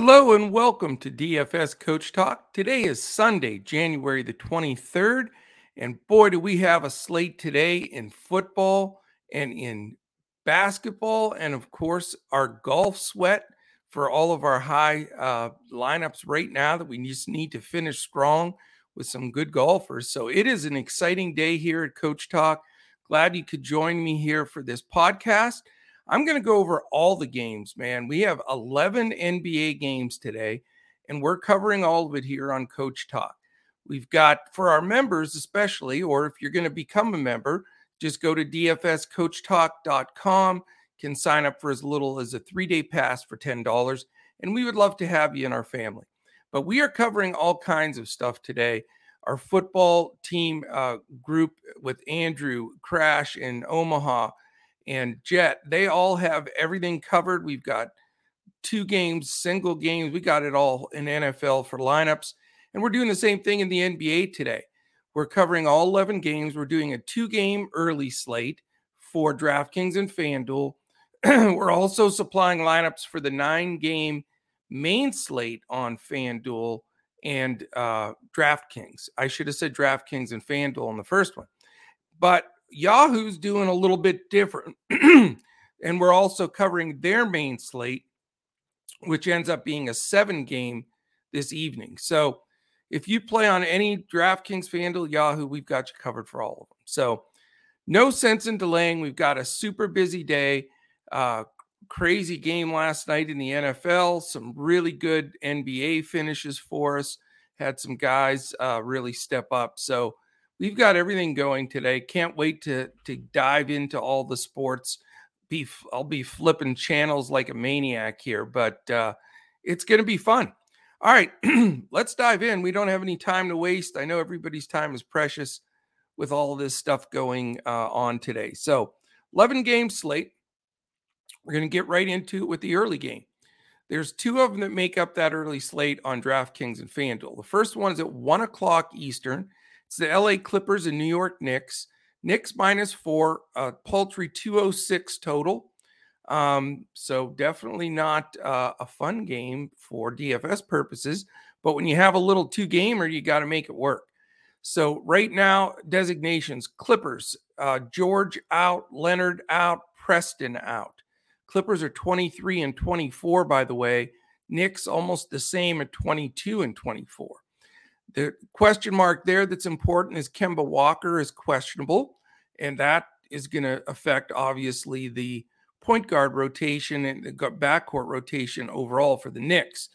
Hello and welcome to DFS Coach Talk. Today is Sunday, January the 23rd. And boy, do we have a slate today in football and in basketball, and of course, our golf sweat for all of our high uh, lineups right now that we just need to finish strong with some good golfers. So it is an exciting day here at Coach Talk. Glad you could join me here for this podcast. I'm going to go over all the games, man. We have 11 NBA games today, and we're covering all of it here on Coach Talk. We've got for our members, especially, or if you're going to become a member, just go to dfscoachtalk.com. Can sign up for as little as a three day pass for $10. And we would love to have you in our family. But we are covering all kinds of stuff today. Our football team uh, group with Andrew, Crash in Omaha, and Jet, they all have everything covered. We've got two games, single games. We got it all in NFL for lineups. And we're doing the same thing in the NBA today. We're covering all 11 games. We're doing a two game early slate for DraftKings and FanDuel. we're also supplying lineups for the nine game main slate on FanDuel and uh, DraftKings. I should have said DraftKings and FanDuel on the first one. But Yahoo's doing a little bit different. and we're also covering their main slate, which ends up being a seven game this evening. So if you play on any DraftKings, FanDuel, Yahoo, we've got you covered for all of them. So no sense in delaying. We've got a super busy day. Uh, crazy game last night in the NFL. Some really good NBA finishes for us. Had some guys uh, really step up. So we've got everything going today. Can't wait to to dive into all the sports. Be I'll be flipping channels like a maniac here, but uh, it's going to be fun. All right, let's dive in. We don't have any time to waste. I know everybody's time is precious with all this stuff going uh, on today. So, 11 game slate. We're going to get right into it with the early game. There's two of them that make up that early slate on DraftKings and FanDuel. The first one is at one o'clock Eastern. It's the LA Clippers and New York Knicks. Knicks minus four, uh, paltry 206 total. Um, so definitely not uh, a fun game for DFS purposes. But when you have a little two gamer, you got to make it work. So right now, designations Clippers, uh, George out, Leonard out, Preston out. Clippers are 23 and 24, by the way. Knicks almost the same at 22 and 24. The question mark there that's important is Kemba Walker is questionable, and that is going to affect obviously the point guard rotation and the backcourt rotation overall for the Knicks.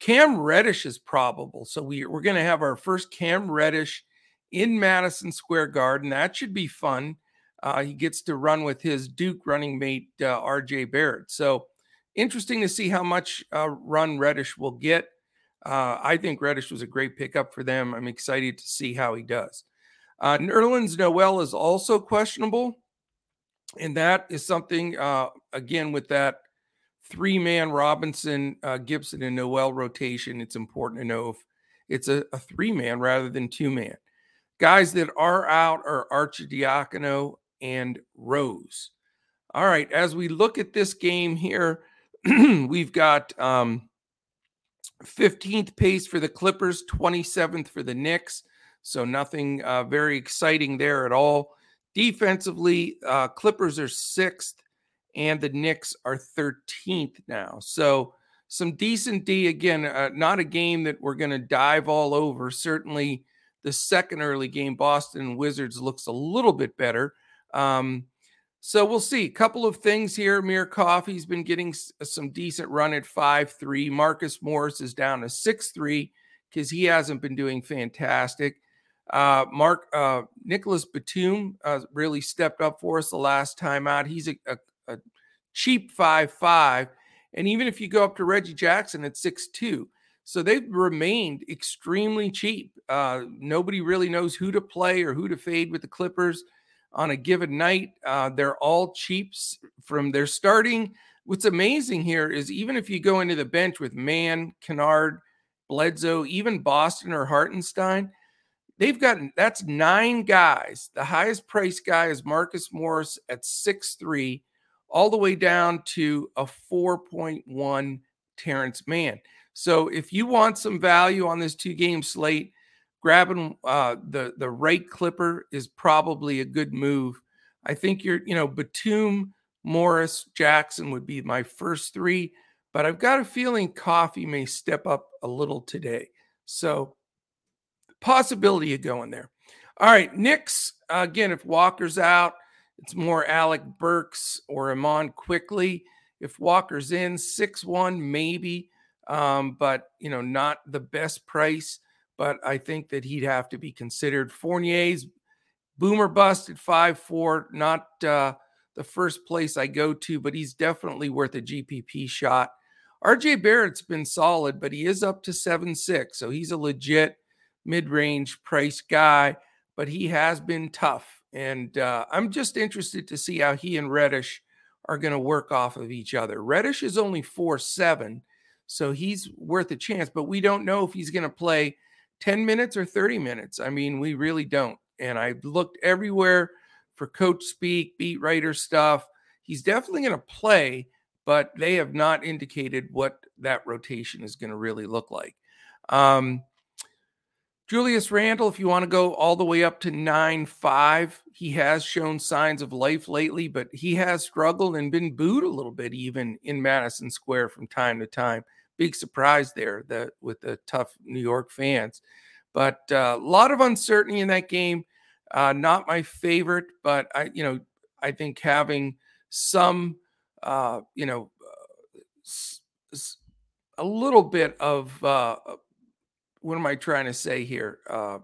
Cam Reddish is probable, so we, we're going to have our first Cam Reddish in Madison Square Garden. That should be fun. Uh, he gets to run with his Duke running mate uh, RJ Barrett. So interesting to see how much uh, run Reddish will get. Uh, I think Reddish was a great pickup for them. I'm excited to see how he does. Uh, Nerlens Noel is also questionable. And that is something, uh, again, with that three man Robinson, uh, Gibson, and Noel rotation, it's important to know if it's a, a three man rather than two man. Guys that are out are Arcidiacono and Rose. All right, as we look at this game here, we've got um, 15th pace for the Clippers, 27th for the Knicks. So nothing uh, very exciting there at all. Defensively, uh, Clippers are sixth and the Knicks are 13th now. So some decent D. Again, uh, not a game that we're going to dive all over. Certainly the second early game, Boston Wizards, looks a little bit better. Um, so we'll see. A couple of things here. Amir Coffey's been getting uh, some decent run at 5 3. Marcus Morris is down to 6 3 because he hasn't been doing fantastic. Uh, Mark uh, Nicholas Batum uh, really stepped up for us the last time out. He's a, a, a cheap 5 5. And even if you go up to Reggie Jackson at 6 2, so they've remained extremely cheap. Uh, nobody really knows who to play or who to fade with the Clippers on a given night. Uh, they're all cheaps from their starting. What's amazing here is even if you go into the bench with Mann, Kennard, Bledsoe, even Boston or Hartenstein, they've got that's nine guys. The highest priced guy is Marcus Morris at six three, all the way down to a 4.1 Terrence Mann. So if you want some value on this two game slate, grabbing uh, the the right clipper is probably a good move. I think you're, you know, Batum, Morris, Jackson would be my first three, but I've got a feeling Coffey may step up a little today. So possibility of going there. All right, Knicks uh, again. If Walker's out, it's more Alec Burks or Immanuel Quickley. If Walker's in, six one maybe, um, but you know not the best price but I think that he'd have to be considered. Fournier's boomer bust at five four, not uh, the first place I go to, but he's definitely worth a GPP shot. RJ Barrett's been solid, but he is up to seven six, so he's a legit mid range price guy, but he has been tough. And uh, I'm just interested to see how he and Reddish are going to work off of each other. Reddish is only four seven, so he's worth a chance, but we don't know if he's going to play 10 minutes or 30 minutes. I mean, we really don't. And I looked everywhere for coach speak, beat writer stuff. He's definitely going to play, but they have not indicated what that rotation is going to really look like. Um, Julius Randle, if you want to go all the way up to 9 5, he has shown signs of life lately, but he has struggled and been booed a little bit, even in Madison Square from time to time big surprise there that with the tough New York fans. But uh, a lot of uncertainty in that game. Uh, not my favorite, but I, you know, I think having some, uh, you know, uh, a little bit of uh, uh, what am I trying to say here? Uh,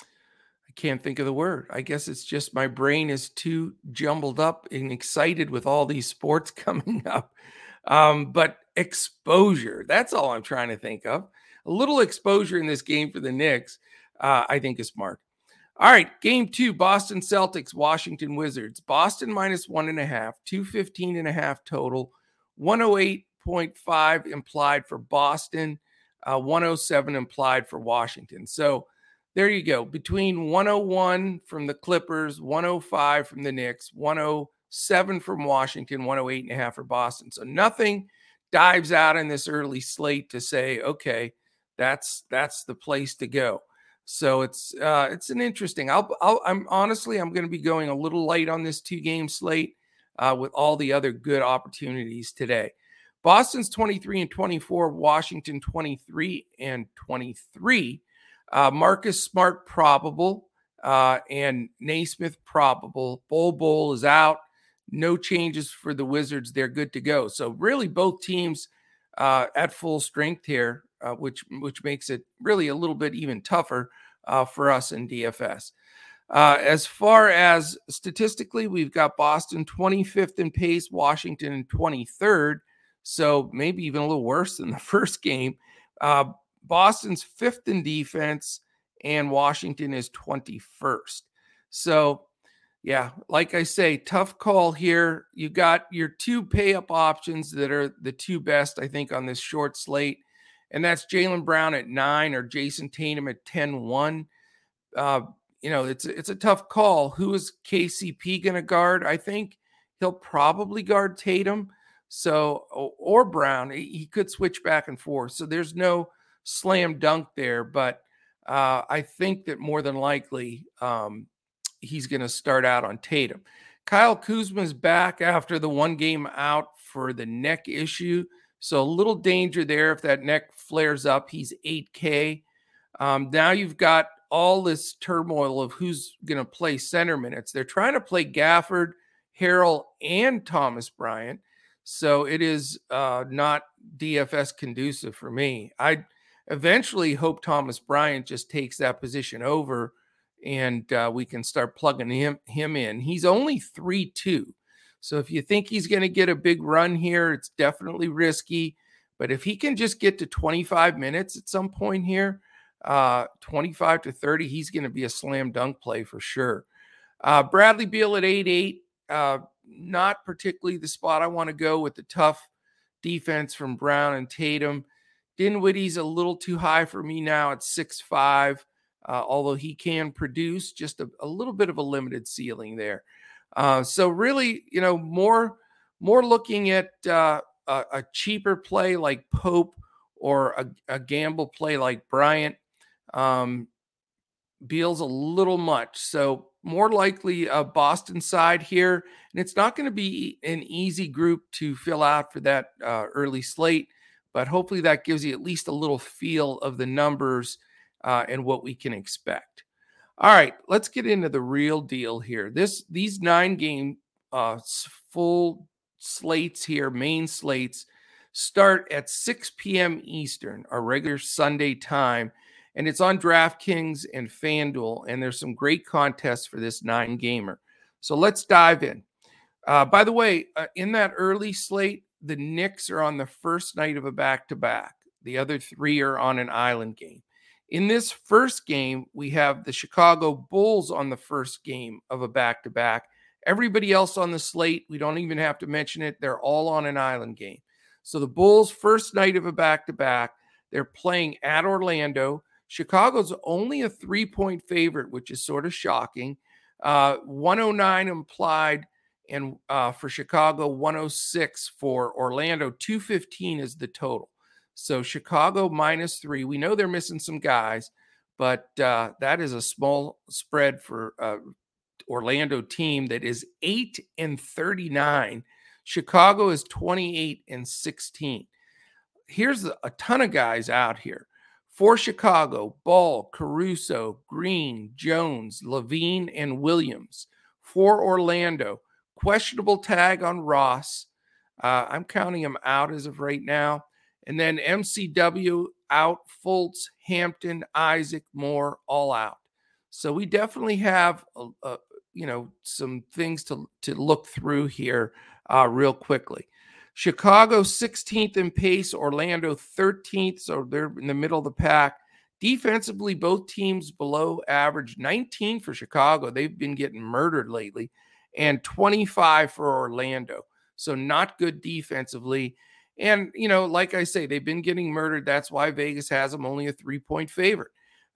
I can't think of the word. I guess it's just my brain is too jumbled up and excited with all these sports coming up. Um, but exposure. That's all I'm trying to think of. A little exposure in this game for the Knicks, uh, I think is smart. All right, game two, Boston Celtics, Washington Wizards. Boston minus one and a half, 215 and a half total, 108.5 implied for Boston, uh, 107 implied for Washington. So there you go. Between 101 from the Clippers, 105 from the Knicks, 107 from Washington, 108 and a half for Boston. So nothing dives out in this early slate to say, okay, that's that's the place to go. So it's uh, it's an interesting. I'll, I'll I'm honestly I'm going to be going a little light on this two game slate uh, with all the other good opportunities today. Boston's 23 and 24, Washington 23 and 23. Uh, Marcus Smart probable uh, and Nesmith probable. Bol Bol is out no changes for the Wizards. They're good to go. So really, both teams uh, at full strength here, uh, which which makes it really a little bit even tougher uh, for us in DFS. Uh, as far as statistically, we've got Boston 25th in pace, Washington 23rd. So maybe even a little worse than the first game. Uh, Boston's fifth in defense, and Washington is 21st. So yeah, like I say, tough call here. You got your two pay up options that are the two best, I think, on this short slate. And that's Jaylen Brown at nine or Jayson Tatum at 10 1. Uh, you know, it's it's a tough call. Who is KCP going to guard? I think he'll probably guard Tatum. So or Brown, he could switch back and forth. So there's no slam dunk there, but uh, I think that more than likely um, he's going to start out on Tatum. Kyle Kuzma's back after the one game out for the neck issue. So a little danger there if that neck flares up. He's 8K. Um, now you've got all this turmoil of who's going to play center minutes. They're trying to play Gafford, Harrell, and Thomas Bryant. So it is uh, not DFS conducive for me. I eventually hope Thomas Bryant just takes that position over and uh, we can start plugging him him in. He's only three two, so if you think he's going to get a big run here, it's definitely risky. But if he can just get to 25 minutes at some point here, uh, 25 to 30, he's going to be a slam dunk play for sure. Uh, Bradley Beal at 8 8, uh, not particularly the spot I want to go with the tough defense from Brown and Tatum. Dinwiddie's a little too high for me now at six five uh, although he can produce just a, a, little bit of a limited ceiling there. Uh, so really, you know, more more looking at uh, a, a cheaper play like Pope or a, a gamble play like Bryant, um, Beal's a little much. So more likely a Boston side here. And it's not going to be an easy group to fill out for that uh, early slate, but hopefully that gives you at least a little feel of the numbers uh, and what we can expect. All right, let's get into the real deal here. This these nine game uh, full slates here, main slates, start at 6 p.m. Eastern, our regular Sunday time and it's on DraftKings and FanDuel. And there's some great contests for this nine gamer. So let's dive in. Uh, by the way, uh, in that early slate, the Knicks are on the first night of a back to back. The other three are on an island game. In this first game, we have the Chicago Bulls on the first game of a back to back. Everybody else on the slate, we don't even have to mention it. They're all on an island game. So the Bulls' first night of a back to back, they're playing at Orlando. Chicago's only a three point favorite, which is sort of shocking. Uh, 109 implied, and uh, for Chicago, 106 for Orlando. 215 is the total. So Chicago minus three. We know they're missing some guys, but uh, that is a small spread for uh, Orlando team that is eight and 39. Chicago is 28 and 16. Here's a ton of guys out here. For Chicago, Ball, Caruso, Green, Jones, LaVine, and Williams. For Orlando, questionable tag on Ross. Uh, I'm counting him out as of right now. And then MCW out, Fultz, Hampton, Isaac, Moore, all out. So we definitely have, a, a, you know, some things to to look through here uh, real quickly. Chicago 16th in pace, Orlando 13th. So they're in the middle of the pack. Defensively, both teams below average 19 for Chicago. They've been getting murdered lately, and 25 for Orlando. So not good defensively. And, you know, like I say, they've been getting murdered. That's why Vegas has them only a three point favorite.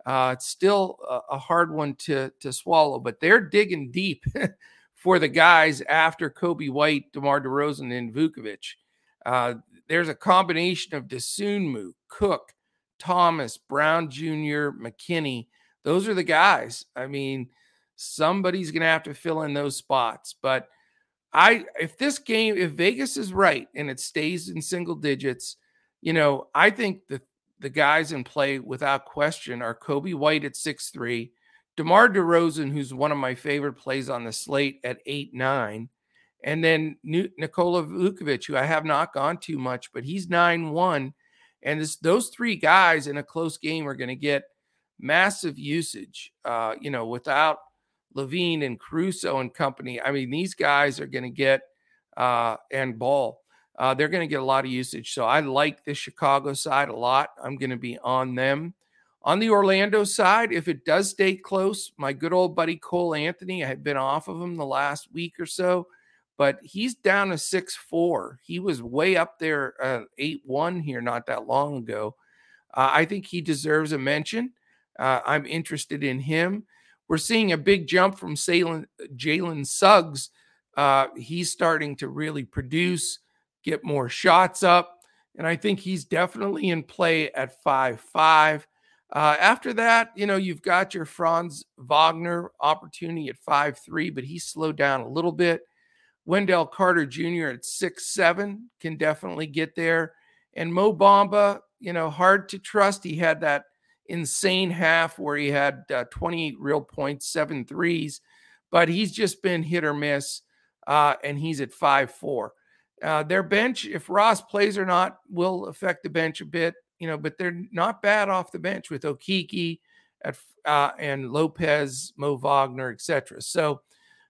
Uh, it's still a, hard one to, to swallow, but they're digging deep for the guys after Coby White, DeMar DeRozan, and Vucevic. Uh, there's a combination of Dosunmu, Cook, Thomas, Brown Jr., McKinney. Those are the guys. I mean, somebody's going to have to fill in those spots. But I, if this game, if Vegas is right and it stays in single digits, you know, I think the the guys in play without question are Coby White at six three, DeMar DeRozan, who's one of my favorite plays on the slate at 8 9. And then Nikola Vucevic, who I have not gone too much, but he's 9 1. And this, those three guys in a close game are going to get massive usage. Uh, you know, without LaVine and Caruso and company, I mean, these guys are going to get, uh, and Ball, uh, they're going to get a lot of usage. So I like the Chicago side a lot. I'm going to be on them. On the Orlando side, if it does stay close, my good old buddy Cole Anthony, I had been off of him the last week or so, but he's down to six four. He was way up there, uh, 8 1 here not that long ago. Uh, I think he deserves a mention. Uh, I'm interested in him. We're seeing a big jump from Jalen Suggs. Uh, he's starting to really produce, get more shots up. And I think he's definitely in play at 5 5. Uh, after that, you know, you've got your Franz Wagner opportunity at five three, but he slowed down a little bit. Wendell Carter Jr. at six seven can definitely get there. And Mo Bamba, you know, hard to trust. He had that insane half where he had uh, 28 real points, seven threes, but he's just been hit or miss. Uh, and he's at five four. Uh, their bench, if Ross plays or not, will affect the bench a bit you know, but they're not bad off the bench with Okeke at, uh, and Lopez, Mo Wagner, etc. So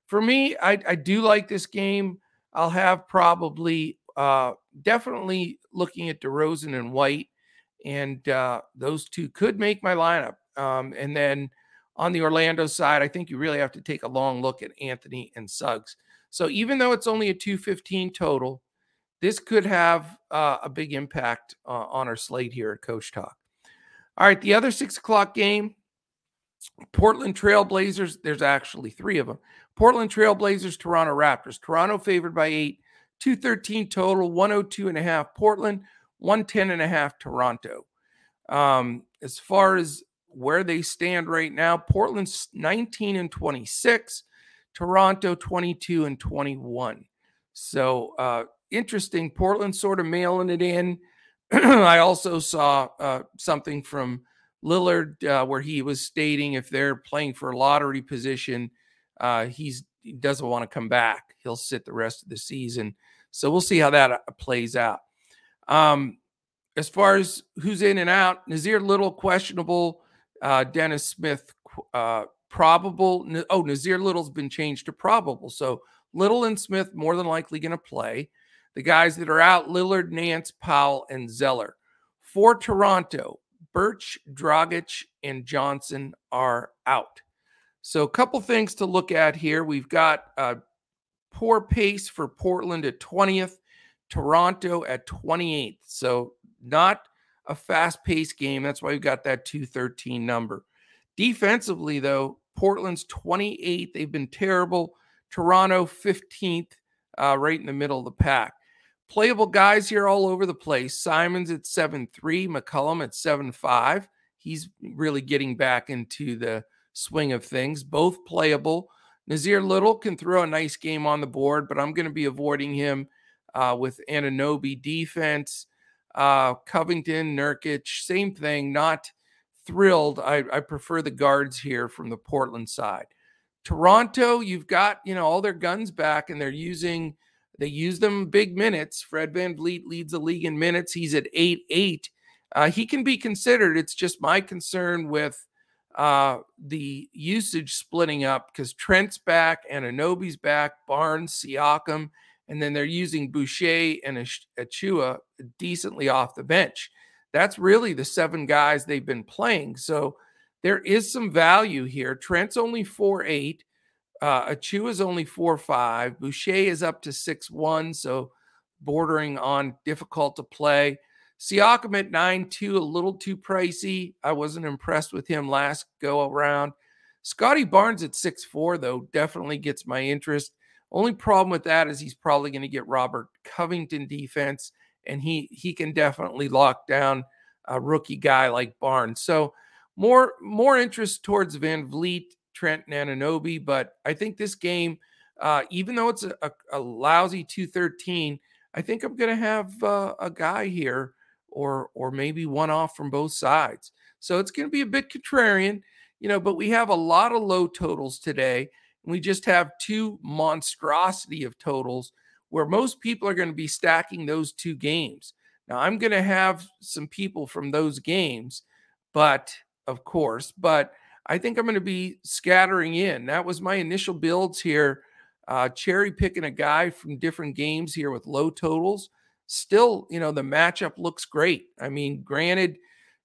for me, I, I, do like this game. I'll have probably uh, definitely looking at DeRozan and White, and uh, those two could make my lineup. Um, and then on the Orlando side, I think you really have to take a long look at Anthony and Suggs. So even though it's only a 215 total, this could have uh, a big impact uh, on our slate here at Coach Talk. All right, the other six o'clock game, Portland Trailblazers. There's actually three of them. Portland Trailblazers, Toronto Raptors. Toronto favored by eight. 213 total, 102 and a half Portland, 110 and a half Toronto. Um, as far as where they stand right now, Portland's 19 and 26, Toronto 22 and 21. So uh, interesting. Portland sort of mailing it in. I also saw uh, something from Lillard uh, where he was stating if they're playing for a lottery position, uh, he's he doesn't want to come back. He'll sit the rest of the season. So we'll see how that uh, plays out. Um, as far as who's in and out, Nassir Little questionable, uh, Dennis Smith uh, probable. Oh, Nassir Little's been changed to probable. So Little and Smith more than likely going to play. The guys that are out Lillard, Nance, Powell, and Zeller. For Toronto, Birch, Dragic, and Johnson are out. So, a couple things to look at here. We've got a poor pace for Portland at 20th, Toronto at 28th. So, not a fast paced game. That's why we've got that 213 number. Defensively, though, Portland's 28th. They've been terrible. Toronto 15th, uh, right in the middle of the pack. Playable guys here all over the place. Simons at 7 3, McCollum at 7 5. He's really getting back into the swing of things, both playable. Nassir Little can throw a nice game on the board, but I'm going to be avoiding him uh, with Anunoby defense. Uh, Covington, Nurkic, same thing. Not thrilled. I, I prefer the guards here from the Portland side. Toronto, you've got you know all their guns back, and they're using they use them big minutes. Fred Van VanVleet leads the league in minutes. He's at 8 8. Uh, he can be considered. It's just my concern with uh, the usage splitting up because Trent's back, Anunoby's back, Barnes, Siakam, and then they're using Boucher and Achiuwa decently off the bench. That's really the seven guys they've been playing. So there is some value here. Trent's only 4 8. Uh, Achiuwa is only four five. Boucher is up to six one, so bordering on difficult to play. Siakam at nine two, a little too pricey. I wasn't impressed with him last go around. Scottie Barnes at six four, though, definitely gets my interest. Only problem with that is he's probably going to get Robert Covington defense, and he he can definitely lock down a rookie guy like Barnes. So more more interest towards VanVleet Trent and. But I think this game, uh, even though it's a, a, a, lousy 213, I think I'm going to have uh, a guy here or or maybe one off from both sides. So it's going to be a bit contrarian, you know, but we have a lot of low totals today. We just have two monstrosity of totals where most people are going to be stacking those two games. Now, I'm going to have some people from those games, but of course, but I think I'm going to be scattering in. That was my initial builds here, uh, cherry picking a guy from different games here with low totals. Still, you know, the matchup looks great. I mean, granted,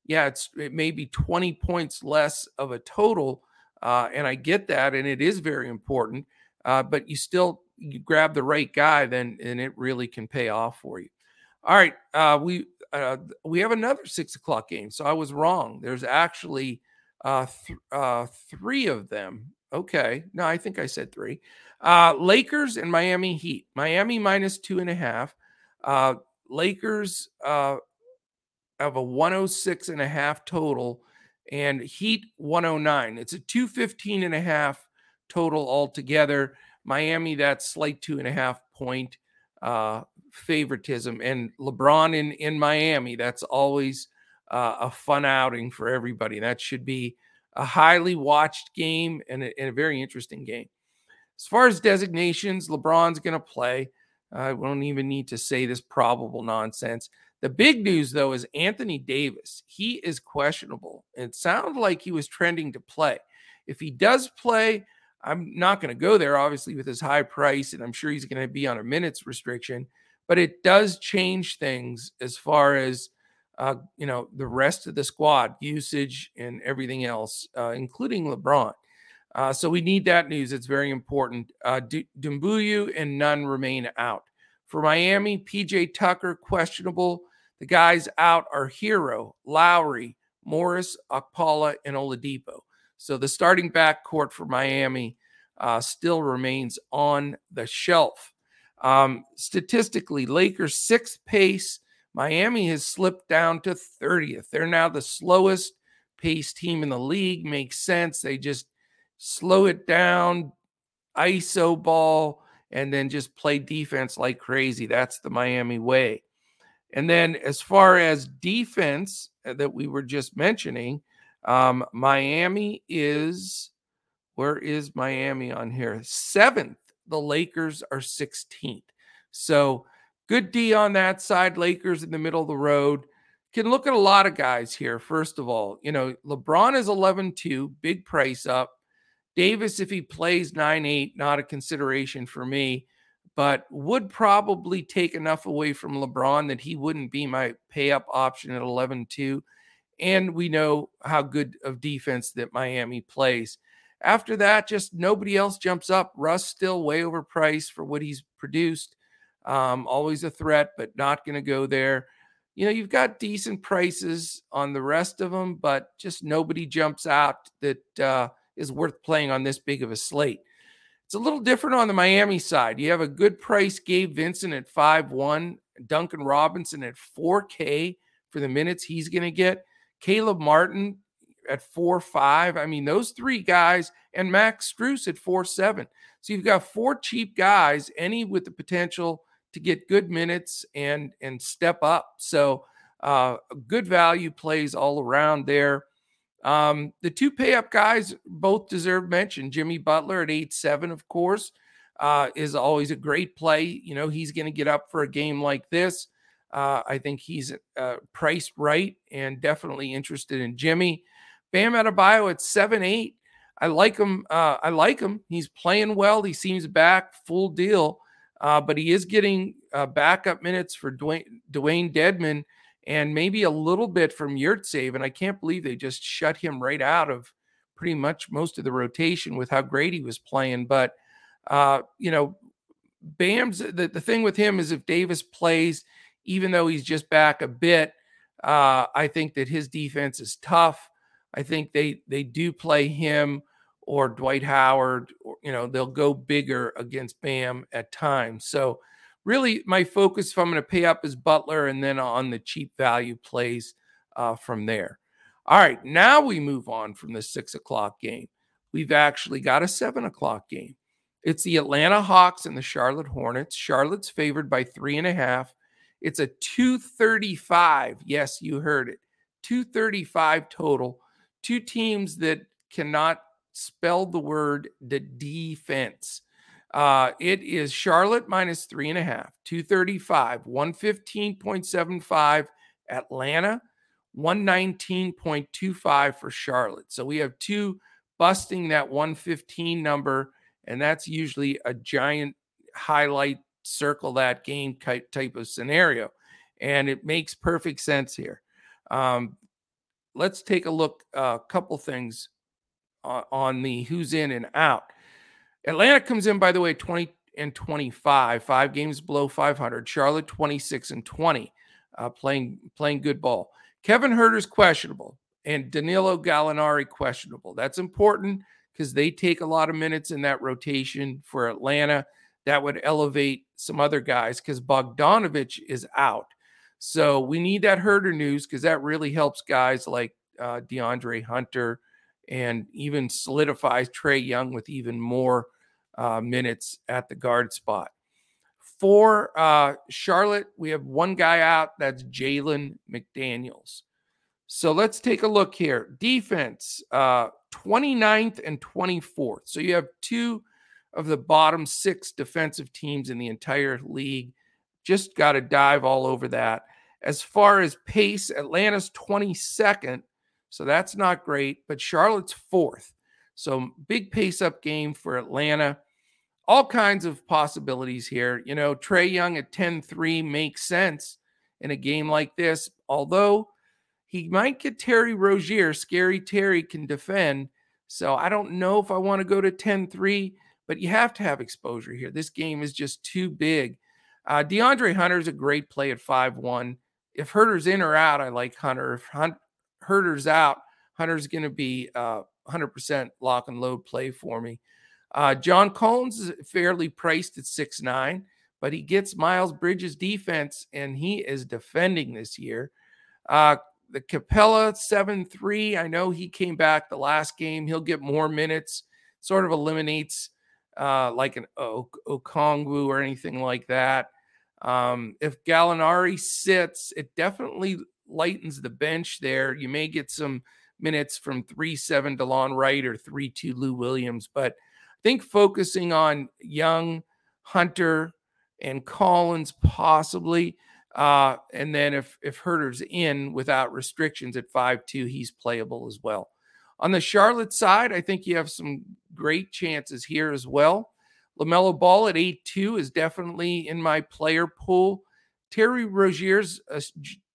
yeah, it's it may be 20 points less of a total, uh, and I get that, and it is very important. Uh, but you still you grab the right guy, then and it really can pay off for you. All right, uh, we uh, we have another six o'clock game. So I was wrong. There's actually uh, th- uh, three of them. Okay. No, I think I said three. Lakers and Miami Heat. Miami minus two and a half. Lakers have a 106 and a half total and Heat 109. It's a 215 and a half total altogether. Miami, that slight two and a half point uh, favoritism. And LeBron in, in Miami, that's always uh, a fun outing for everybody. That should be a highly watched game and a, and a very interesting game. As far as designations, LeBron's going to play. I don't even need to say this probable nonsense. The big news, though, is Anthony Davis. He is questionable. It sounded like he was trending to play. If he does play, I'm not going to go there, obviously, with his high price, and I'm sure he's going to be on a minutes restriction. But it does change things as far as uh, you know, the rest of the squad usage and everything else, uh, including LeBron. Uh, so we need that news. It's very important. Uh, D- Doumbouya and Nunn remain out. For Miami, PJ Tucker, questionable. The guys out are Herro, Lowry, Morris, Okpala, and Oladipo. So the starting backcourt for Miami uh, still remains on the shelf. Um, statistically, Lakers sixth pace. Miami has slipped down to 30th. They're now the slowest pace team in the league. Makes sense. They just slow it down, ISO ball, and then just play defense like crazy. That's the Miami way. And then, as far as defense uh, that we were just mentioning, um, Miami is where is Miami on here? Seventh. The Lakers are 16th. So good D on that side. Lakers in the middle of the road. Can look at a lot of guys here. First of all, you know, LeBron is 11 2, big price up. Davis, if he plays 9 8, not a consideration for me, but would probably take enough away from LeBron that he wouldn't be my pay up option at 11 2. And we know how good of defense that Miami plays. After that, just nobody else jumps up. Russ still way overpriced for what he's produced. Um, always a threat, but not going to go there. You know, you've got decent prices on the rest of them, but just nobody jumps out that uh, is worth playing on this big of a slate. It's a little different on the Miami side. You have a good price, Gabe Vincent at 5 1, Duncan Robinson at 4K for the minutes he's going to get. Caleb Martin at 4 5. I mean, those three guys and Max Strus at 4 7. So you've got four cheap guys, any with the potential to get good minutes and and step up. So uh, good value plays all around there. Um, the two pay up guys both deserve mention. Jimmy Butler at eight seven, of course, uh, is always a great play. You know, he's going to get up for a game like this. Uh, I think he's uh, priced right and definitely interested in Jimmy. Bam Adebayo at seven eight. I like him. Uh, I like him. He's playing well. He seems back full deal, uh, but he is getting uh, backup minutes for Dewayne, Dewayne Dedmon and maybe a little bit from Yurtseven. And I can't believe they just shut him right out of pretty much most of the rotation with how great he was playing. But, uh, you know, Bam's the, the thing with him is if Davis plays, even though he's just back a bit, uh, I think that his defense is tough. I think they they do play him or Dwight Howard, or, you know, they'll go bigger against Bam at times. So really my focus if I'm going to pay up is Butler and then on the cheap value plays uh, from there. All right, now we move on from the six o'clock game. We've actually got a seven o'clock game. It's the Atlanta Hawks and the Charlotte Hornets. Charlotte's favored by three and a half. It's a 235. Yes, you heard it. 235 total. Two teams that cannot spell the word the defense. Uh, it is Charlotte minus three and a half, 235, 115.75 Atlanta, 119.25 for Charlotte. So we have two busting that 115 number, and that's usually a giant highlight circle that game type of scenario. And it makes perfect sense here. Um, let's take a look a uh, couple things on, on the who's in and out. Atlanta comes in, by the way, 20 and 25, five games below 500. Charlotte 26 and 20, uh, playing playing good ball. Kevin Huerter's questionable, and Danilo Gallinari questionable. That's important because they take a lot of minutes in that rotation for Atlanta. That would elevate some other guys because Bogdanovic is out. So we need that Huerter news because that really helps guys like uh, DeAndre Hunter and even solidifies Trae Young with even more uh, minutes at the guard spot. For uh, Charlotte, we have one guy out. That's Jalen McDaniels. So let's take a look here. Defense, uh, 29th and 24th. So you have two of the bottom six defensive teams in the entire league. Just got to dive all over that. As far as pace, Atlanta's 22nd so that's not great, but Charlotte's fourth. So big pace up game for Atlanta. All kinds of possibilities here. You know, Trae Young at 10 3 makes sense in a game like this, although he might get Terry Rozier. Scary Terry can defend. So I don't know if I want to go to 10 3, but you have to have exposure here. This game is just too big. Uh, DeAndre Hunter is a great play at 5 1. If Huerter's in or out, I like Hunter. If Hunt, Huerter's out, Hunter's going to be uh, 100% lock and load play for me. Uh, John Collins is fairly priced at six nine, but he gets Miles Bridges defense, and he is defending this year. Uh, the Capela 7 3. I know he came back the last game. He'll get more minutes, sort of eliminates uh, like an o- Okongwu or anything like that. Um, if Gallinari sits, it definitely lightens the bench there. You may get some minutes from 3 7 Delon Wright or 3 2 Lou Williams, but I think focusing on Young, Hunter, and Collins possibly. Uh, and then if if Huerter's in without restrictions at five two, he's playable as well. On the Charlotte side, I think you have some great chances here as well. LaMelo Ball at 8 2 is definitely in my player pool. Terry Rozier's uh,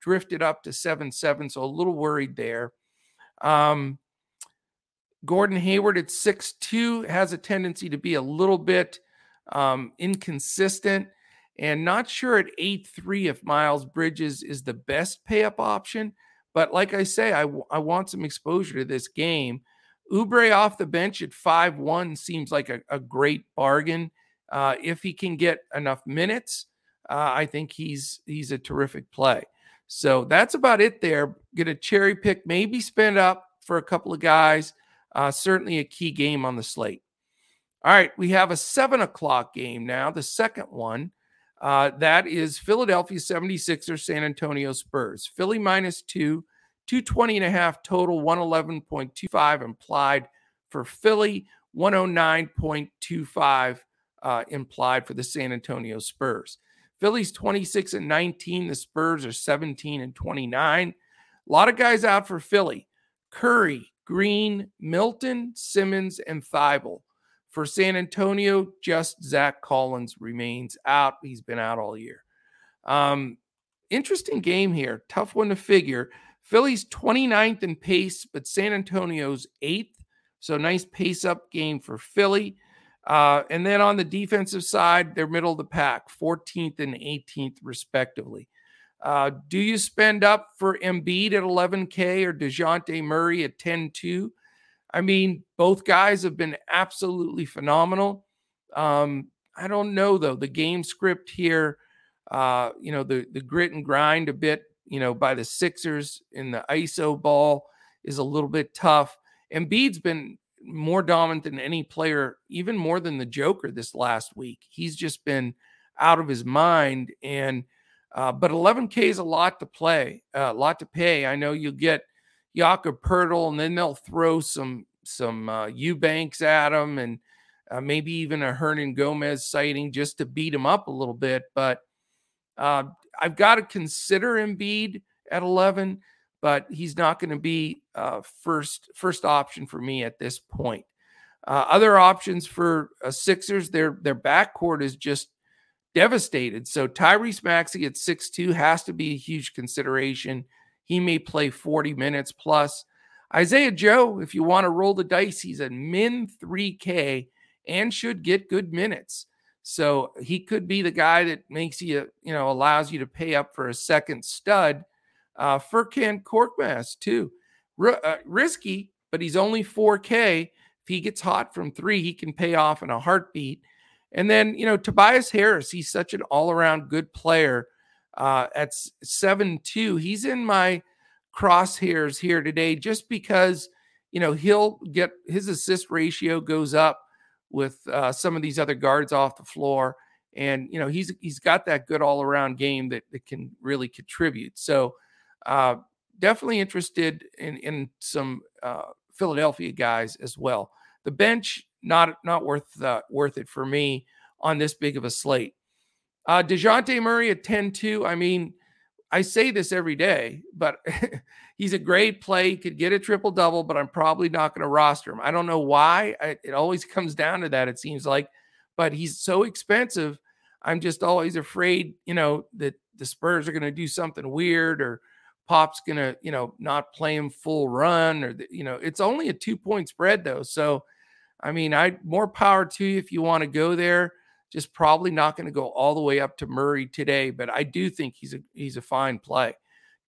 drifted up to 7 7, so a little worried there. Um, Gordon Hayward at 6 2 has a tendency to be a little bit um, inconsistent and not sure at 8 3 if Miles Bridges is the best pay up option. But like I say, I, w- I want some exposure to this game. Oubre off the bench at 5 1 seems like a, a great bargain. Uh, if he can get enough minutes, uh, I think he's he's a terrific play. So that's about it there. Get a cherry pick, maybe spend up for a couple of guys. Uh, certainly a key game on the slate. All right, we have a seven o'clock game now, the second one. Uh, that is Philadelphia 76ers, San Antonio Spurs. Philly minus two, 220 and a half total, 111.25 implied for Philly, 109.25 uh, implied for the San Antonio Spurs. Philly's 26 and 19. The Spurs are 17 and 29. A lot of guys out for Philly. Curry, Green, Milton, Simmons, and Thybulle. For San Antonio, just Zach Collins remains out. He's been out all year. Um, interesting game here. Tough one to figure. Philly's 29th in pace, but San Antonio's eighth. So nice pace up game for Philly. Uh, and then on the defensive side, they're middle of the pack, 14th and 18th, respectively. Uh, do you spend up for Embiid at 11K or Dejounte Murray at 10 2? I mean, both guys have been absolutely phenomenal. Um, I don't know though. The game script here, uh, you know, the the grit and grind a bit, you know, by the Sixers in the ISO ball is a little bit tough. Embiid's been more dominant than any player, even more than the Joker this last week. He's just been out of his mind. And uh, but 11K is a lot to play, uh, a lot to pay. I know you'll get Jakob Poeltl, and then they'll throw some some uh, Eubanks at him, and uh, maybe even a Hernangomez sighting just to beat him up a little bit. But uh, I've got to consider Embiid at 11, but he's not going to be uh, first first option for me at this point. Uh, other options for uh, Sixers, their their backcourt is just devastated. So Tyrese Maxey at six two has to be a huge consideration. He may play 40 minutes plus. Isaiah Joe, if you want to roll the dice, he's a min 3K and should get good minutes. So he could be the guy that makes you, you know, allows you to pay up for a second stud. Uh, Furkan Korkmaz, too. R- uh, risky, but he's only 4K. If he gets hot from three, he can pay off in a heartbeat. And then, you know, Tobias Harris, he's such an all around good player uh, at 7 2. He's in my crosshairs here today just because, you know, he'll get his assist ratio goes up with uh, some of these other guards off the floor. And, you know, he's he's got that good all around game that, that can really contribute. So, uh, definitely interested in, in some uh, Philadelphia guys as well. The bench, not not worth uh, worth it for me on this big of a slate. Uh, Dejounte Murray at 10 2. I mean, I say this every day, but he's a great play. He could get a triple double, but I'm probably not going to roster him. I don't know why. I, it always comes down to that, it seems like, but he's so expensive. I'm just always afraid, you know, that the Spurs are going to do something weird or Pop's going to, you know, not play him full run or, you know, it's only a two point spread though. So, I mean, I more power to you if you want to go there just probably not going to go all the way up to Murray today, but I do think he's a he's a fine play.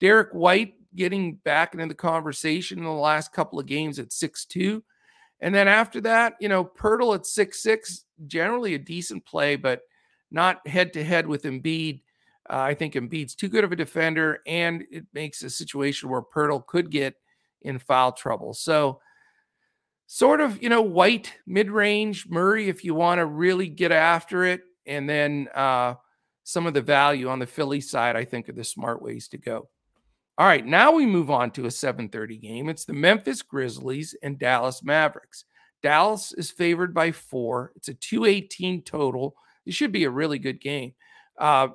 Derrick White getting back into the conversation in the last couple of games at six two, And then after that, you know, Poeltl at six six, generally a decent play, but not head to head with Embiid. Uh, I think Embiid's too good of a defender, and it makes a situation where Poeltl could get in foul trouble. So, sort of, you know, white mid range Murray if you want to really get after it, and then uh, some of the value on the Philly side, I think, are the smart ways to go. All right, now we move on to a 7:30 game. It's the Memphis Grizzlies and Dallas Mavericks. Dallas is favored by four. It's a 218 total. It should be a really good game. Uh,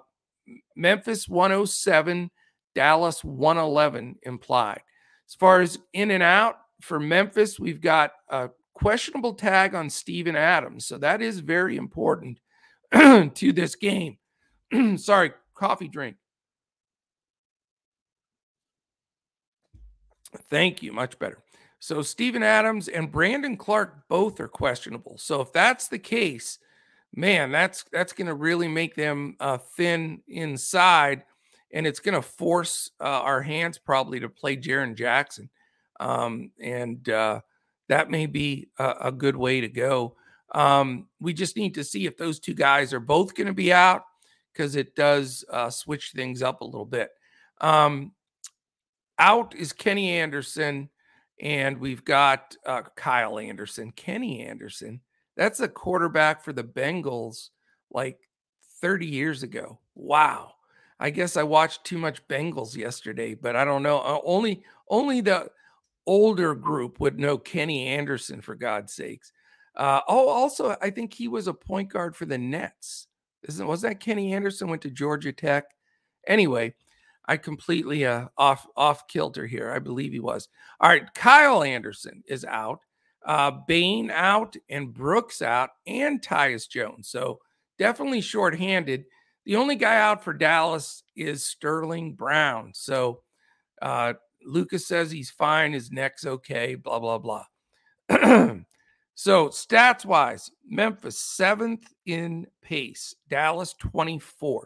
Memphis 107, Dallas 111 implied. As far as in and out for Memphis, we've got a questionable tag on Steven Adams. So that is very important to this game. Sorry, coffee drink. Thank you. Much better. So Steven Adams and Brandon Clarke both are questionable. So if that's the case, man, that's that's going to really make them uh, thin inside, and it's going to force uh, our hands probably to play Jaren Jackson, um, and uh, that may be a, a, good way to go. Um, we just need to see if those two guys are both going to be out because it does uh, switch things up a little bit. Um, out is Kenny Anderson, and we've got uh, Kyle Anderson. Kenny Anderson that's a quarterback for the Bengals like 30 years ago. Wow. I guess I watched too much Bengals yesterday, but I don't know. Uh, only only the older group would know Kenny Anderson for God's sakes. Uh, oh, also, I think he was a point guard for the Nets. Isn't was that Kenny Anderson went to Georgia Tech? Anyway, I completely uh, off off kilter here. I believe he was. All right, Kyle Anderson is out uh, Bane out and Brooks out and Tyus Jones. So definitely shorthanded. The only guy out for Dallas is Sterling Brown. So uh, Lucas says he's fine. His neck's okay, blah, blah, blah. so stats wise, Memphis seventh in pace, Dallas 24th.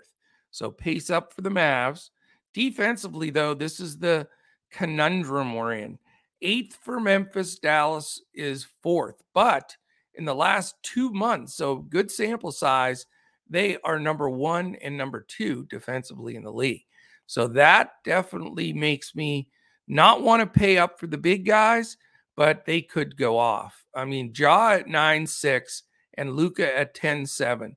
So pace up for the Mavs. Defensively, though, this is the conundrum we're in. Eighth for Memphis, Dallas is fourth. But in the last two months, so good sample size, they are number one and number two defensively in the league. So that definitely makes me not want to pay up for the big guys, but they could go off. I mean, Ja at 9 6 and Luka at 10 7.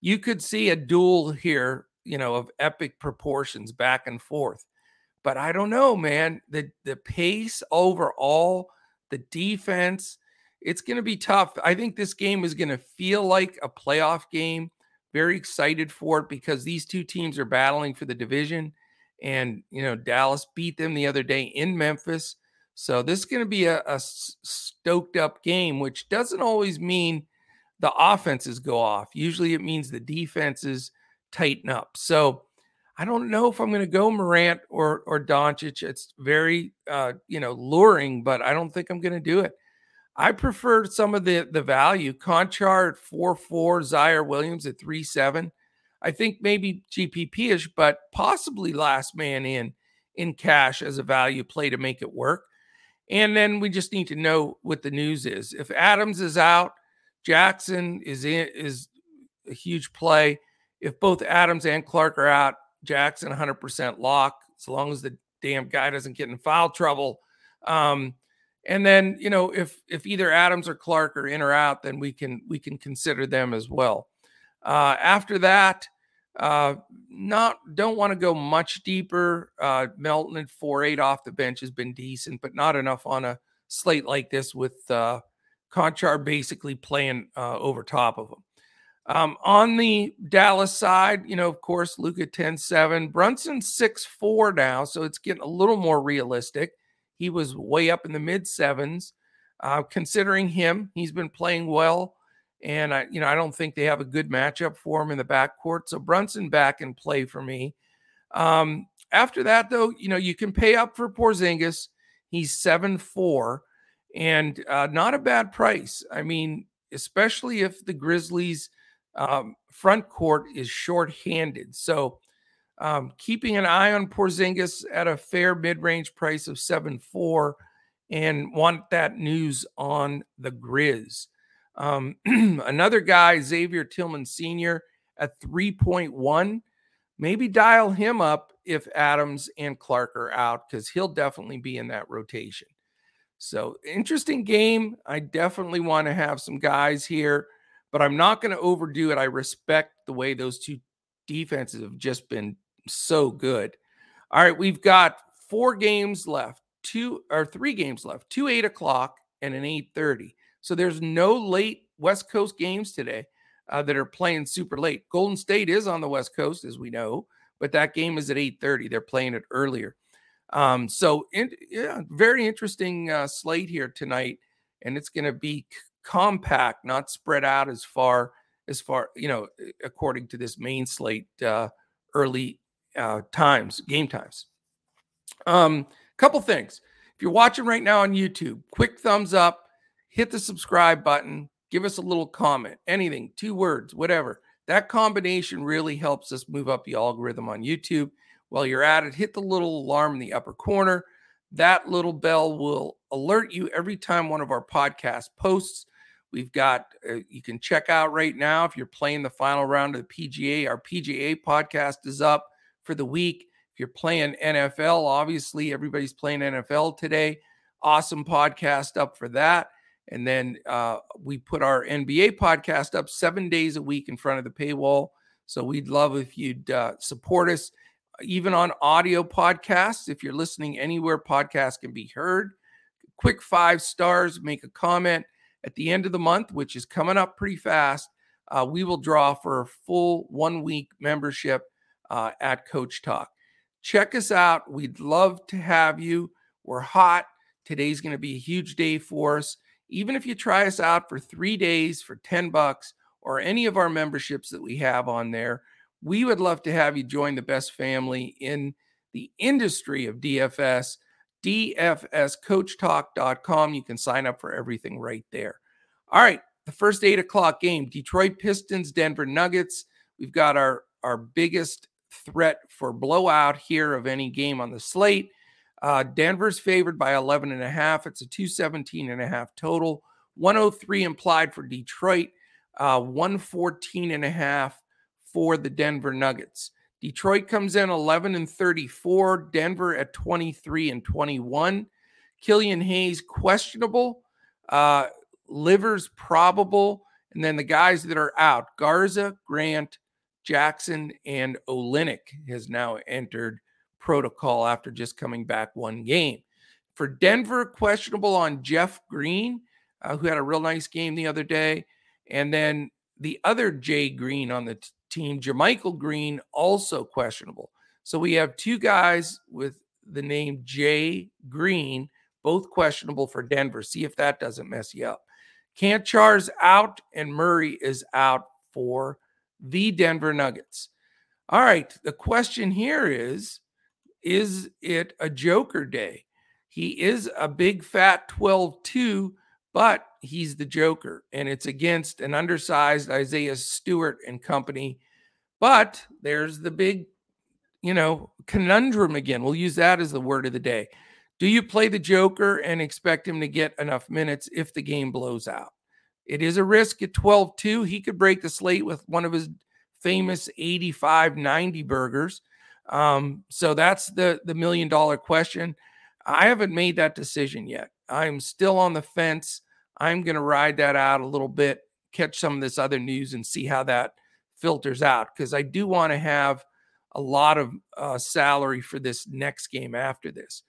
You could see a duel here, you know, of epic proportions back and forth. But I don't know, man. The the pace overall, the defense, it's going to be tough. I think this game is going to feel like a playoff game. Very excited for it because these two teams are battling for the division. And, you know, Dallas beat them the other day in Memphis. So this is going to be a, a stoked up game, which doesn't always mean the offenses go off. Usually it means the defenses tighten up. So I don't know if I'm going to go Morant or or Doncic. It's very uh, you know luring, but I don't think I'm going to do it. I prefer some of the the value. Konchar at four four, Ziaire Williams at three seven. I think maybe GPP ish, but possibly last man in in cash as a value play to make it work. And then we just need to know what the news is. If Adams is out, Jackson is in is a huge play. If both Adams and Clarke are out, Jackson 100% lock as long as the damn guy doesn't get in foul trouble. Um, and then you know if if either Adams or Clarke are in or out, then we can we can consider them as well. Uh, after that, uh, not don't want to go much deeper. Uh, Melton at four eight off the bench has been decent, but not enough on a slate like this with uh, Konchar basically playing uh, over top of him. Um, on the Dallas side, you know, of course, Luka 10 7, Brunson 6 4 now, so it's getting a little more realistic. He was way up in the mid sevens. Uh, considering him, he's been playing well. And I, you know, I don't think they have a good matchup for him in the backcourt. So Brunson back in play for me. Um, after that, though, you know, you can pay up for Porzingis. He's 7 4 and uh, not a bad price. I mean, especially if the Grizzlies um, front court is short-handed. So um, keeping an eye on Porzingis at a fair mid-range price of seven four, and want that news on the Grizz. Um, another guy, Xavier Tillman Sr. at 3.1. Maybe dial him up if Adams and Clarke are out because he'll definitely be in that rotation. So, interesting game. I definitely want to have some guys here, but I'm not going to overdo it. I respect the way those two defenses have just been so good. All right, we've got four games left, two or three games left, two eight o'clock and an eight thirty. So there's no late West Coast games today uh, that are playing super late. Golden State is on the West Coast, as we know, but that game is at eight thirty. They're playing it earlier. Um, so in, yeah, very interesting uh, slate here tonight, and it's going to be compact, not spread out as far as far you know, according to this main slate uh, early uh, times, game times. Um, couple things. If you're watching right now on YouTube, quick thumbs up, hit the subscribe button, give us a little comment, anything, two words, whatever. That combination really helps us move up the algorithm on YouTube. While you're at it, hit the little alarm in the upper corner. That little bell will alert you every time one of our podcast posts. We've got, uh, you can check out right now if you're playing the final round of the PGA. Our PGA podcast is up for the week. If you're playing NFL, obviously everybody's playing NFL today. Awesome podcast up for that. And then uh, we put our NBA podcast up seven days a week in front of the paywall. So we'd love if you'd uh, support us, even on audio podcasts. If you're listening anywhere podcasts can be heard, quick five stars, make a comment. At the end of the month, which is coming up pretty fast, uh, we will draw for a full one week membership uh, at Coach Talk. Check us out. We'd love to have you. We're hot. Today's going to be a huge day for us. Even if you try us out for three days for 10 bucks or any of our memberships that we have on there, we would love to have you join the best family in the industry of DFS. DFSCoachTalk.com. You can sign up for everything right there. All right, the first eight o'clock game Detroit Pistons, Denver Nuggets. We've got our, our biggest threat for blowout here of any game on the slate. Uh, Denver's favored by 11 and a half. It's a 217 and a half total. 103 implied for Detroit, uh, 114 and a half for the Denver Nuggets. Detroit comes in 11 and 34, Denver at 23 and 21. Killian Hayes questionable, uh, Livers probable, and then the guys that are out Garza, Grant, Jackson and Olynyk has now entered protocol after just coming back one game. For Denver, questionable on Jeff Green, uh, who had a real nice game the other day. And then the other Jay Green on the t- team, JaMychal Green, also questionable. So we have two guys with the name Jay Green, both questionable for Denver. See if that doesn't mess you up. Konchar's out and Murray is out for the Denver Nuggets. All right. The question here is Is it a Joker day? He is a big fat 12 2, but he's the Joker, and it's against an undersized Isaiah Stewart and company. But there's the big, you know, conundrum again. We'll use that as the word of the day. Do you play the Joker and expect him to get enough minutes if the game blows out? It is a risk at 12 2. He could break the slate with one of his famous 85 90 burgers. Um, so that's the, the million dollar question. I haven't made that decision yet. I'm still on the fence. I'm going to ride that out a little bit, catch some of this other news, and see how that filters out because I do want to have a lot of uh, salary for this next game after this.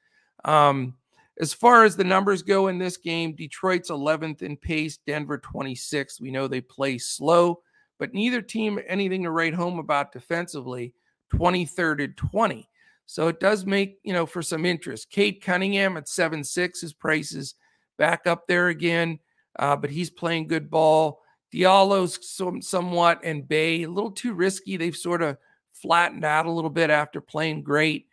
Um, as far as the numbers go in this game, Detroit's 11th in pace, Denver 26th. We know they play slow, but neither team anything to write home about defensively, 23rd and 20. So it does make, you know, for some interest. Cade Cunningham at 7 6, his price is back up there again, uh, but he's playing good ball. Diallo's some, somewhat and Bey a little too risky. They've sort of flattened out a little bit after playing great.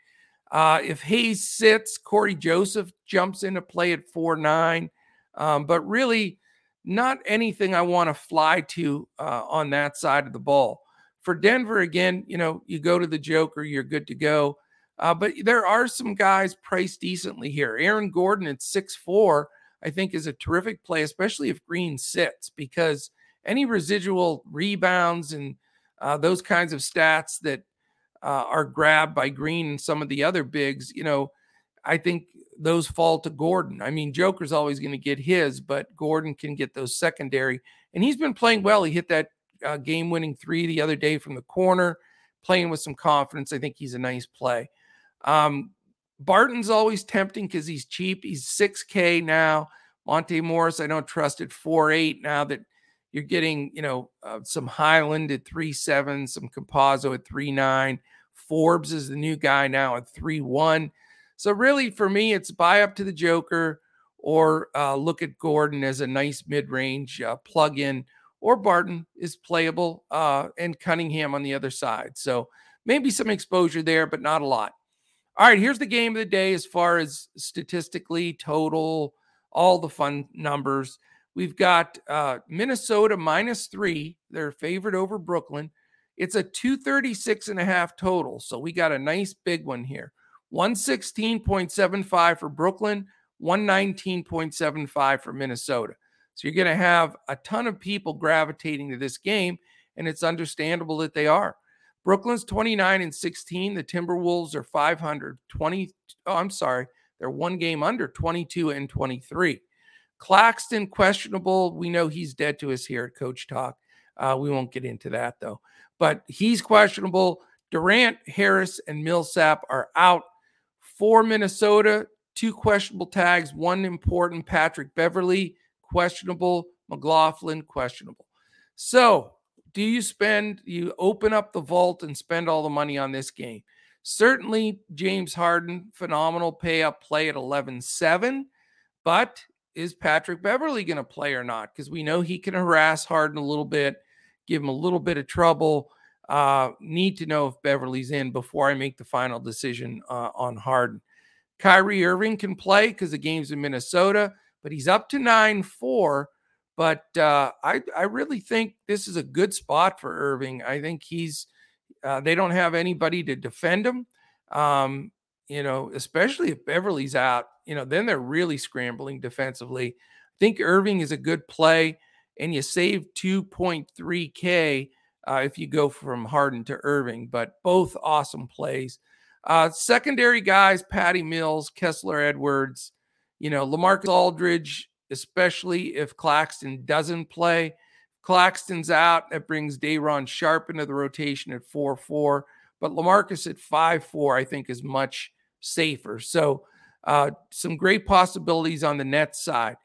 Uh, if Hayes sits, Cory Joseph jumps into play at 4 9. Um, but really, not anything I want to fly to uh, on that side of the ball. For Denver, again, you know, you go to the Joker, you're good to go. Uh, but there are some guys priced decently here. Aaron Gordon at six four, I think, is a terrific play, especially if Green sits, because any residual rebounds and uh, those kinds of stats that uh, are grabbed by Green and some of the other bigs, you know, I think those fall to Gordon. I mean, Joker's always going to get his, but Gordon can get those secondary. And he's been playing well. He hit that uh, game winning three the other day from the corner, playing with some confidence. I think he's a nice play. Um, Barton's always tempting because he's cheap. He's 6K now. Monte Morris, I don't trust at 4.8 now that you're getting, you know, uh, some Hyland at 3.7, some Campazzo at 3.9. Forbes is the new guy now at 3.1. So really, for me, it's buy up to the Joker or uh, look at Gordon as a nice mid-range uh, plug-in, or Barton is playable, uh, and Cunningham on the other side. So maybe some exposure there, but not a lot. All right, here's the game of the day as far as statistically, total, all the fun numbers. We've got uh, Minnesota minus three. They're favored over Brooklyn. It's a 236 and a half total. So we got a nice big one here. 116.75 for Brooklyn, 119.75 for Minnesota. So you're going to have a ton of people gravitating to this game, and it's understandable that they are. Brooklyn's 29 and 16. The Timberwolves are 500. 20. Oh, I'm sorry. They're one game under 22 and 23. Claxton, questionable. We know he's dead to us here at Coach Talk. Uh, we won't get into that though. But he's questionable. Durant, Harris, and Millsap are out for Minnesota. Two questionable tags, one important Patrick Beverley, questionable. McLaughlin, questionable. So do you spend, you open up the vault and spend all the money on this game? Certainly, James Harden, phenomenal pay up play at 11 7. But is Patrick Beverley going to play or not? Because we know he can harass Harden a little bit, give him a little bit of trouble. Uh, need to know if Beverley's in before I make the final decision uh, on Harden. Kyrie Irving can play because the game's in Minnesota, but he's up to 9 4. But uh, I, I really think this is a good spot for Irving. I think he's, uh, they don't have anybody to defend him. Um, you know, especially if Beverley's out, you know, then they're really scrambling defensively. I think Irving is a good play, and you save 2.3K uh, if you go from Harden to Irving, but both awesome plays. Uh, secondary guys, Patty Mills, Kessler Edwards, you know, Lamarcus Aldridge, especially if Claxton doesn't play. Claxton's out. That brings Day'Ron Sharpe into the rotation at 4 4. But Lamarcus at 5 4, I think, is much safer. So, uh, some great possibilities on the net side.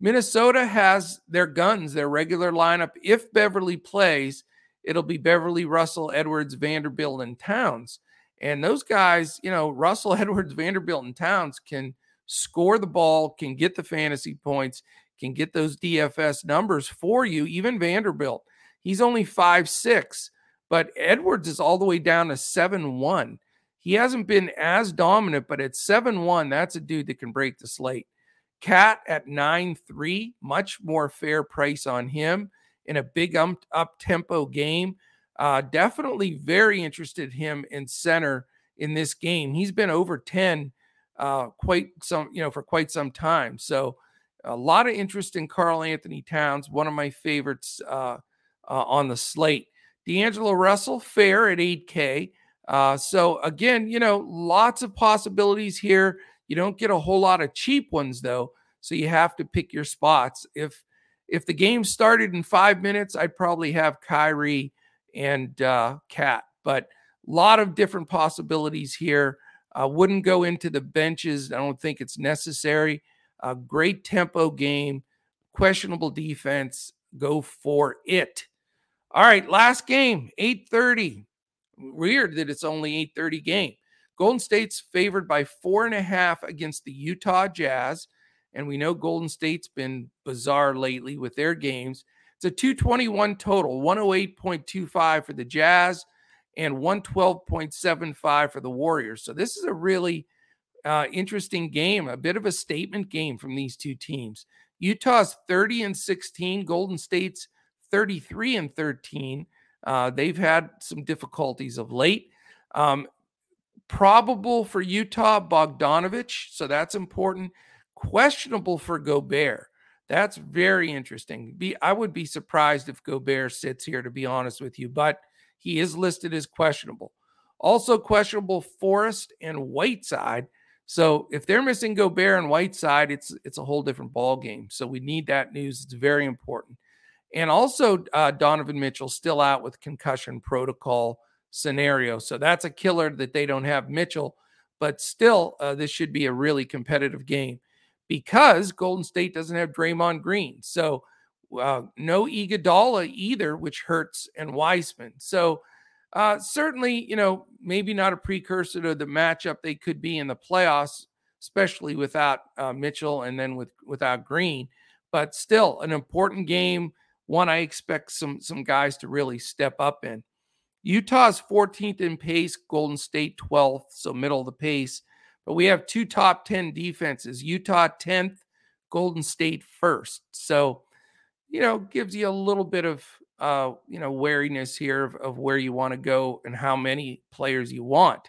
Minnesota has their guns, their regular lineup. If Beverley plays, it'll be Beverley, Russell, Edwards, Vanderbilt, and Towns. And those guys, you know, Russell, Edwards, Vanderbilt, and Towns can score the ball, can get the fantasy points, can get those DFS numbers for you. Even Vanderbilt, he's only five six, but Edwards is all the way down to seven one. He hasn't been as dominant, but at 7 1, that's a dude that can break the slate. KAT at 9 3, much more fair price on him in a big up tempo game. Uh, definitely very interested him in center in this game. He's been over 10 uh, quite some, you know, for quite some time. So a lot of interest in Karl-Anthony Towns, one of my favorites uh, uh, on the slate. D'Angelo Russell, fair at 8K. Uh, so again, you know, lots of possibilities here. You don't get a whole lot of cheap ones though, so you have to pick your spots. If if the game started in five minutes, I'd probably have Kyrie and uh, KAT, but a lot of different possibilities here. I wouldn't go into the benches. I don't think it's necessary. A great tempo game, questionable defense. Go for it. All right, last game, 8:30 weird that it's only 8:30 game. Golden State's favored by four and a half against the Utah Jazz, and we know Golden State's been bizarre lately with their games. It's a 221 total, 108.25 for the Jazz and 112.75 for the Warriors. So this is a really uh, interesting game, a bit of a statement game from these two teams. Utah's 30 and 16, Golden State's 33 and 13. Uh, they've had some difficulties of late. Um, probable for Utah, Bogdanovic. So that's important. Questionable for Gobert. That's very interesting. Be I would be surprised if Gobert sits here, to be honest with you. But he is listed as questionable. Also questionable Forrest and Whiteside. So if they're missing Gobert and Whiteside, it's it's a whole different ball game. So we need that news. It's very important. And also uh, Donovan Mitchell still out with concussion protocol scenario. So that's a killer that they don't have Mitchell. But still, uh, this should be a really competitive game because Golden State doesn't have Draymond Green. So uh, no Iguodala either, which hurts, and Wiseman. So uh, certainly, you know, maybe not a precursor to the matchup they could be in the playoffs, especially without uh, Mitchell and then with without Green. But still, an important game. One I expect some some guys to really step up in. Utah's 14th in pace, Golden State 12th, so middle of the pace. But we have two top 10 defenses Utah 10th, Golden State first. So, you know, gives you a little bit of, uh, you know, wariness here of, of where you want to go and how many players you want.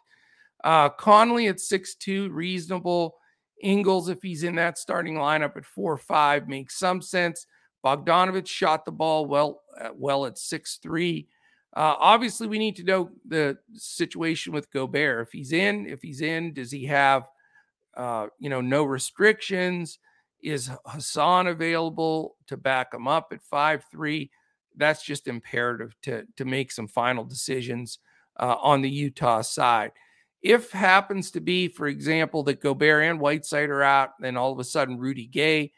Uh, Conley at six two, reasonable. Ingles, if he's in that starting lineup at 4 5, makes some sense. Bogdanovic shot the ball well, uh, well at six three. Uh, obviously, we need to know the situation with Gobert. If he's in, if he's in, does he have, uh, you know, no restrictions? Is Hassan available to back him up at five three? That's just imperative to to make some final decisions uh, on the Utah side. If happens to be, for example, that Gobert and Whiteside are out, then all of a sudden Rudy Gay,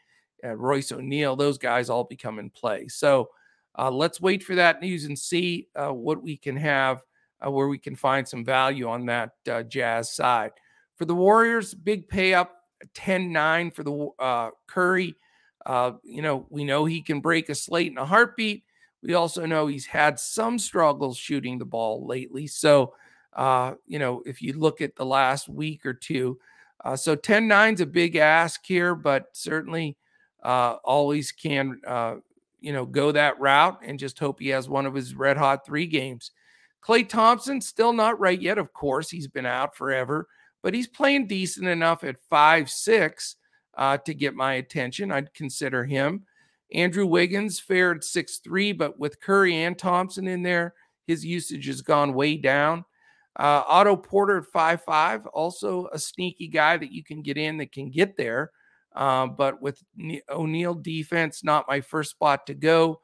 Royce O'Neale, those guys all become in play. So uh, let's wait for that news and see uh, what we can have, uh, where we can find some value on that uh, Jazz side. For the Warriors, big pay up 10 9 for the uh, Curry. Uh, you know, we know he can break a slate in a heartbeat. We also know he's had some struggles shooting the ball lately. So, you know, if you look at the last week or two, so 10 9 is a big ask here, but certainly always can you know, go that route and just hope he has one of his red hot three games. Klay Thompson, still not right yet, of course. He's been out forever, but he's playing decent enough at five six uh, to get my attention. I'd consider him. Andrew Wiggins fared six three, but with Curry and Thompson in there, his usage has gone way down. Uh, Otto Porter at five five, also a sneaky guy that you can get in that can get there. Uh, but with O'Neal defense, not my first spot to go.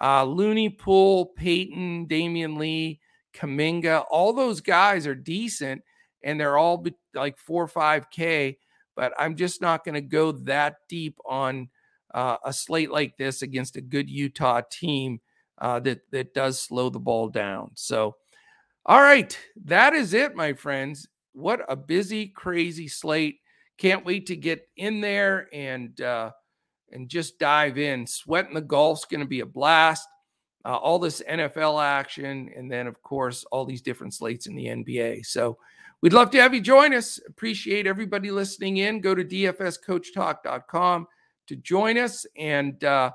Uh, Looney, Poole, Payton, Damion Lee, Kuminga, all those guys are decent and they're all be- like four or five K. But I'm just not going to go that deep on uh, a slate like this against a good Utah team uh, that that does slow the ball down. So, all right, that is it, my friends. What a busy, crazy slate. Can't wait to get in there and uh, and just dive in. Sweating the golf's going to be a blast. Uh, all this NFL action, and then of course all these different slates in the NBA. So we'd love to have you join us. Appreciate everybody listening in. Go to dfscoachtalk.com to join us, and uh,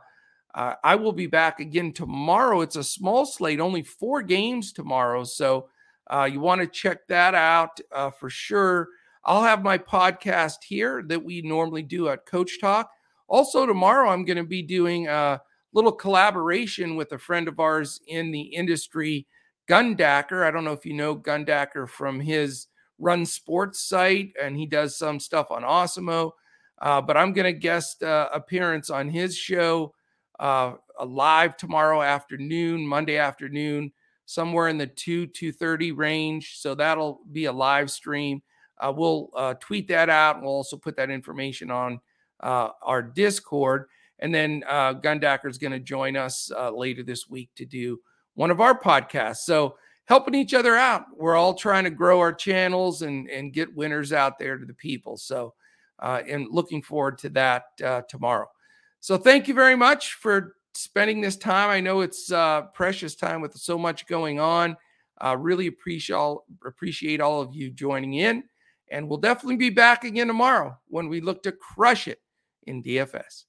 uh, I will be back again tomorrow. It's a small slate, only four games tomorrow, so uh, you want to check that out uh, for sure. I'll have my podcast here that we normally do at Coach Talk. Also, tomorrow I'm going to be doing a little collaboration with a friend of ours in the industry, Gundacker. I don't know if you know Gundacker from his Run Sports site, and he does some stuff on Awesemo. Uh, but I'm going to guest uh, appearance on his show uh, live tomorrow afternoon, Monday afternoon, somewhere in the two two thirty range. So that'll be a live stream. Uh, we'll uh, tweet that out. and We'll also put that information on uh, our Discord. And then uh, Gundacker is going to join us later this week to do one of our podcasts. So helping each other out. We're all trying to grow our channels and, and get winners out there to the people. So, uh, and looking forward to that uh, tomorrow. So thank you very much for spending this time. I know it's uh, precious time with so much going on. Uh, really appreciate all, appreciate all of you joining in. And we'll definitely be back again tomorrow when we look to crush it in DFS.